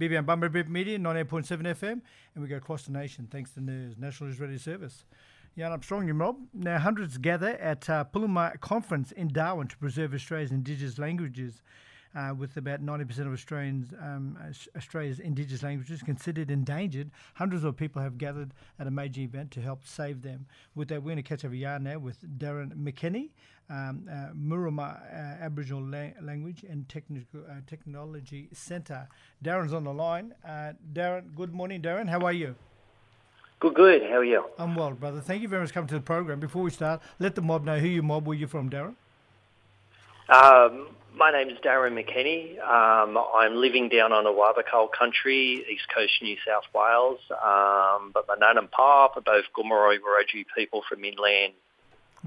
BBM Bumblebee Media, 98.7 FM, and we go across the nation thanks to the National Radio Service. Yeah, I'm strong, you mob. Now, hundreds gather at uh, PULiiMA Conference in Darwin to preserve Australia's Indigenous languages uh, with about 90% of Australians, um, Australia's indigenous languages considered endangered. Hundreds of people have gathered at a major event to help save them. With that, we're going to catch up a yarn now with Daryn McKenny, um, uh, Miromaa uh, Aboriginal La- Language and Technical uh, Technology Centre. Daryn's on the line. Uh, Daryn, good morning, Daryn. How are you? Good, good. How are you? I'm well, brother. Thank you very much for coming to the program. Before we start, let the mob know who you mob, where you're from, Daryn. Um, my name is Daryn McKenny. Um, I'm living down on Awabakal country, east coast New South Wales. Um, but my nan and pop are both Gomeroi Wiradjuri people from inland.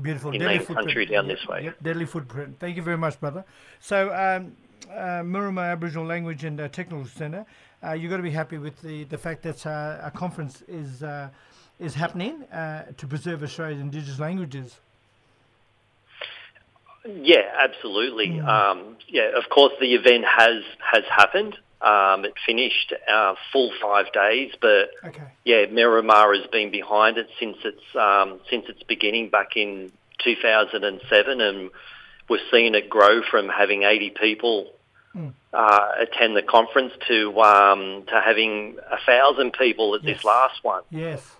Beautiful. Inland deadly country down yep, this way. Yep, deadly footprint. Thank you very much, brother. So, um, uh, Miromaa Aboriginal Language and uh, Technical Centre, uh, you've got to be happy with the, the fact that uh, a conference is uh, is happening uh, to preserve Australia's Indigenous languages. Yeah, absolutely. Mm. Um, yeah, of course, the event has has happened. Um, it finished uh, full five days, but okay. yeah, Miromaa has been behind it since its um, since its beginning back in 2007, and we're seeing it grow from having 80 people mm. uh, attend the conference to um, to having a thousand people at yes. this last one. Yes,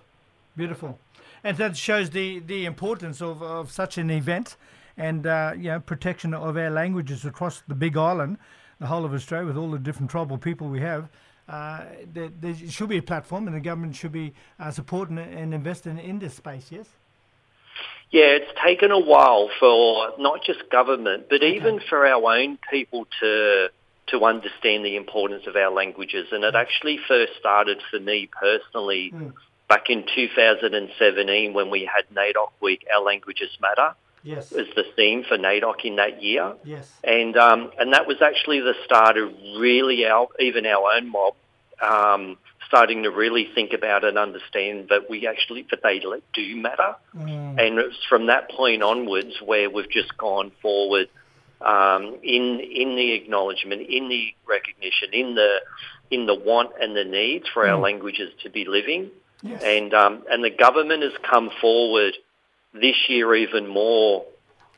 beautiful, and that shows the the importance of, of such an event and uh, you know protection of our languages across the Big Island, the whole of Australia, with all the different tribal people we have. Uh, there, there, should be a platform, and the government should be uh, supporting and investing in this space. Yes. Yeah, it's taken a while for not just government, but okay. even for our own people to to understand the importance of our languages. And it actually first started for me personally mm. back in 2017 when we had NAIDOC Week, Our Languages Matter yes. as the theme for NAIDOC in that year. Yes. And um, and that was actually the start of really our even our own mob um, starting to really think about and understand that we actually that they do matter. Mm. And it's from that point onwards where we've just gone forward. Um, in in the acknowledgement, in the recognition, in the in the want and the needs for our mm. languages to be living, yes. and um, and the government has come forward this year even more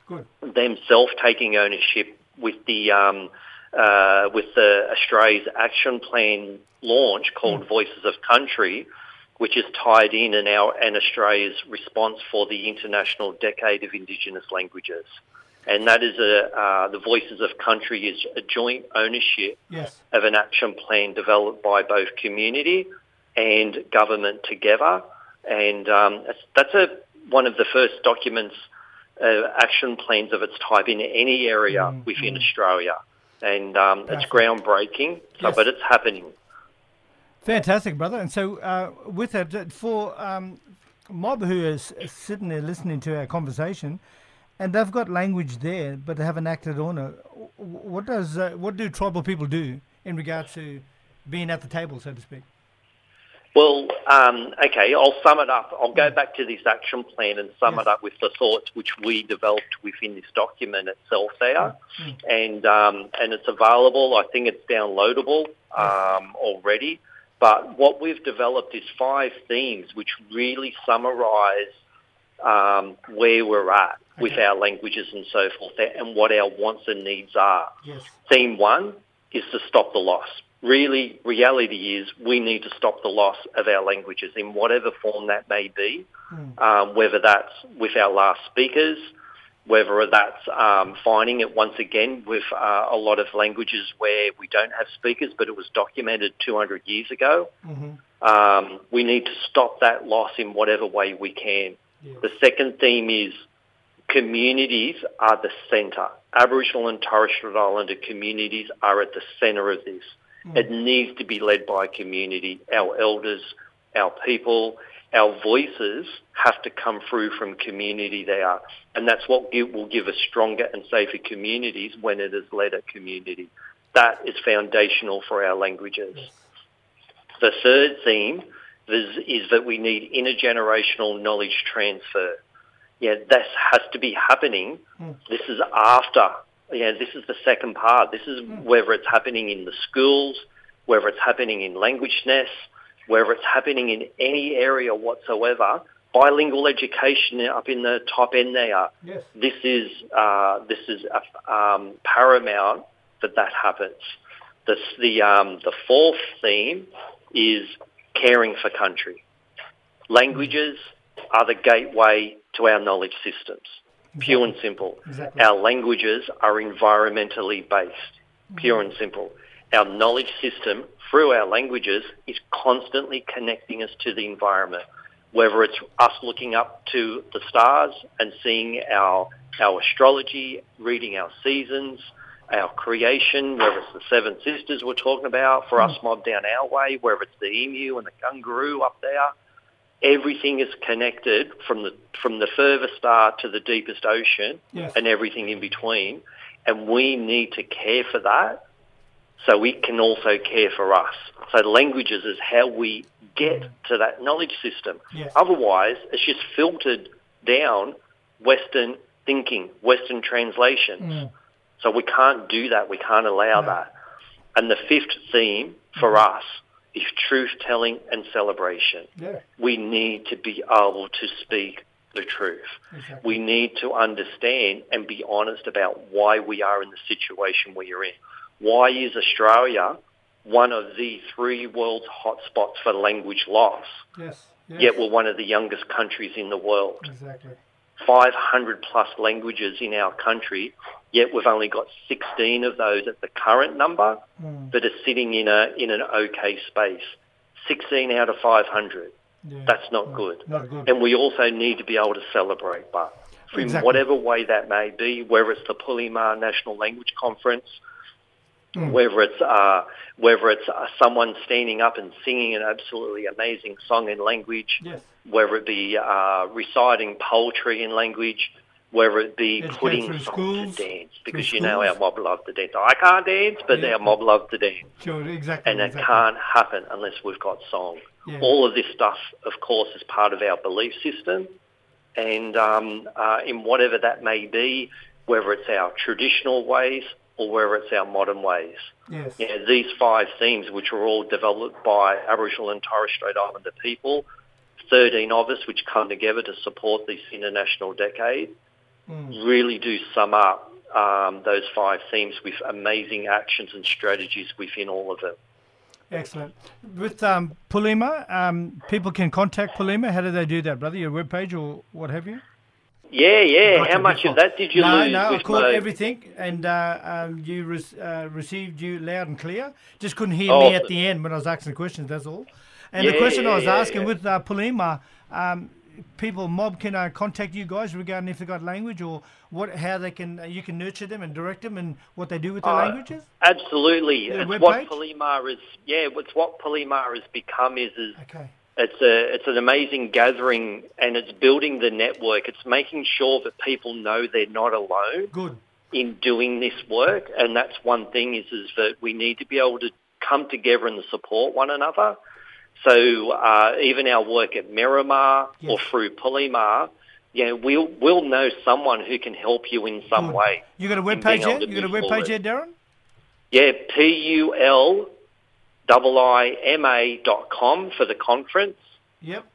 Good. themselves taking ownership with the um, uh, with the Australia's action plan launch called mm. Voices of Country, which is tied in in our and Australia's response for the International Decade of Indigenous Languages. And that is a uh, the Voices of Country is a joint ownership yes. of an action plan developed by both community and government together. And um, that's, that's a one of the first documents, uh, action plans of its type in any area mm, within. Australia. And um, it's groundbreaking, so, yes. but it's happening. Fantastic, brother. And so, uh, with that, uh, for um, mob who is sitting there listening to our conversation, and they've got language there, but they haven't acted on it. What does uh, what do tribal people do in regard to being at the table, so to speak? Well, um, okay, I'll sum it up. I'll go back to this action plan and sum yes. it up with the thoughts which we developed within this document itself there. Mm-hmm. And, um, and it's available. I think it's downloadable um, already. But what we've developed is five themes which really summarise um, where we're at okay. with our languages and so forth and what our wants and needs are. Yes. Theme one is to stop the loss really, reality is we need to stop the loss of our languages in whatever form that may be, mm. um, whether that's with our last speakers, whether that's um, finding it once again with uh, a lot of languages where we don't have speakers, but it was documented 200 years ago. Mm-hmm. Um, we need to stop that loss in whatever way we can. Yeah. The second theme is communities are the centre. Aboriginal and Torres Strait Islander communities are at the centre of this. Mm. It needs to be led by community. Our elders, our people, our voices have to come through from community there. And that's what will give us stronger and safer communities when it is led at community. That is foundational for our languages. The third theme is, is that we need intergenerational knowledge transfer. Yeah, this has to be happening. Mm. This is after yeah, this is the second part. This is mm. whether it's happening in the schools, whether it's happening in language nests, whether it's happening in any area whatsoever, bilingual education up in the top end there. Yes. This is uh, this is um, paramount that that happens. The the um, the fourth theme is caring for country. Languages are the gateway to our knowledge systems. Pure and simple. Exactly. Our languages are environmentally based. Mm-hmm. Pure and simple. Our knowledge system through our languages is constantly connecting us to the environment. Whether it's us looking up to the stars and seeing our our astrology, reading our seasons, our creation, whether it's the Seven Sisters we're talking about for us mm. mob down our way, whether it's the emu and the kangaroo up there, everything is connected from the from the furthest star to the deepest ocean Yes. and everything in between. And we need to care for that so we can also care for us. So languages is how we get to that knowledge system. Yes. Otherwise, it's just filtered down Western thinking, Western translations. Mm. So we can't do that. We can't allow No. that. And the fifth theme for us is truth telling and celebration. Yeah. We need to be able to speak the truth. Exactly. We need to understand and be honest about why we are in the situation we are in. Why is Australia one of the three world's hotspots for language loss? Yes. yes. Yet we're one of the youngest countries in the world. Exactly. 500 plus languages in our country, yet we've only got 16 of those at the current number Mm. that are sitting in a in an okay space. 16 out of 500. Yeah. That's not No, good. Not good. And we also need to be able to celebrate, but in Exactly. whatever way that may be, whether it's the PULiiMA National Language Conference, Mm. whether it's uh, whether it's uh, someone standing up and singing an absolutely amazing song in language, Yes. whether it be uh, reciting poetry in language, whether it be Educate putting songs schools, to dance, because you know our mob love to dance. I can't dance, but Yeah. our mob love to dance, Sure. Exactly. and that exactly. can't happen unless we've got song. Yeah. All of this stuff, of course, is part of our belief system, and um, uh, in whatever that may be, whether it's our traditional ways or whether it's our modern ways. Yes. You know, these five themes, which were all developed by Aboriginal and Torres Strait Islander people, 13 of us, which come together to support this international decade, Mm. really do sum up um, those five themes with amazing actions and strategies within all of them. Excellent. With um, PULiiMA, um, people can contact PULiiMA. How do they do that, brother? Your webpage or what have you? Yeah, yeah. Gotcha, How much before. of that did you no, lose? No, I caught my- everything, and uh, um, you re- uh, received you loud and clear. Just couldn't hear Oh. me at the end when I was asking questions. That's all. And the Yeah, question I was yeah, asking yeah. with uh, PULiiMA, um, people mob can uh, contact you guys regarding if they got language or what, how they can uh, you can nurture them and direct them and what they do with their Uh, languages. Absolutely. It's webpage? what PULiiMA is. Yeah, it's what PULiiMA has become. Is is Okay. It's a it's an amazing gathering, and it's building the network. It's making sure that people know they're not alone Good. in doing this work, and that's one thing is is that we need to be able to come together and support one another. So uh, even our work at Miromaa or through PULiiMA, you know, we'll we'll know someone who can help you in some way. You got a web page yet? You got a web page yet, Daryn? Yeah, P U L I M A dot com for the conference. Yep.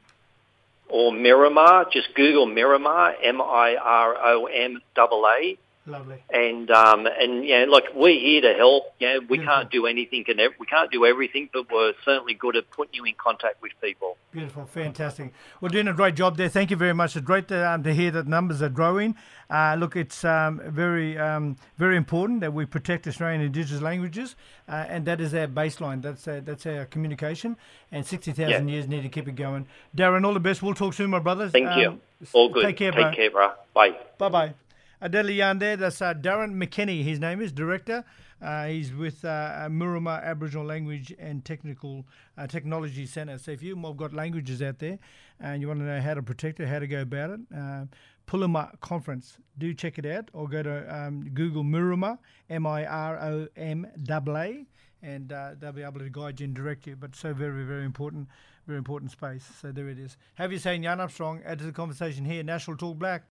or Miromaa. Just Google Miromaa, M-I-R-O-M-A-A. Lovely. And um, and yeah, look, we're here to help. Yeah, we Beautiful. can't do anything and we can't do everything, but we're certainly good at putting you in contact with people. Beautiful, fantastic. We're doing a great job there. Thank you very much. It's great to, um, to hear that numbers are growing. Uh, look, it's um, very, um, very important that we protect Australian Indigenous languages, uh, and that is our baseline. That's uh, that's our communication. And sixty thousand Yeah. years need to keep it going. Daryn, all the best. We'll talk soon, my brothers. Thank you. Um, All good. Take care, bro. Take care, bro. Bye. Bye bye. Adele Yan. That's uh, Daryn McKenny. His name is director. Uh, he's with uh, Miromaa Aboriginal Language and Technical uh, Technology Centre. So if you've got languages out there and you want to know how to protect it, how to go about it, uh, PULiiMA Conference. Do check it out or go to um, Google Miromaa, M I R O M A, and uh, they'll be able to guide you and direct you. But so very, very important, very important space. So there it is. Have you seen Jan Armstrong, add to the conversation here, National Talk Black.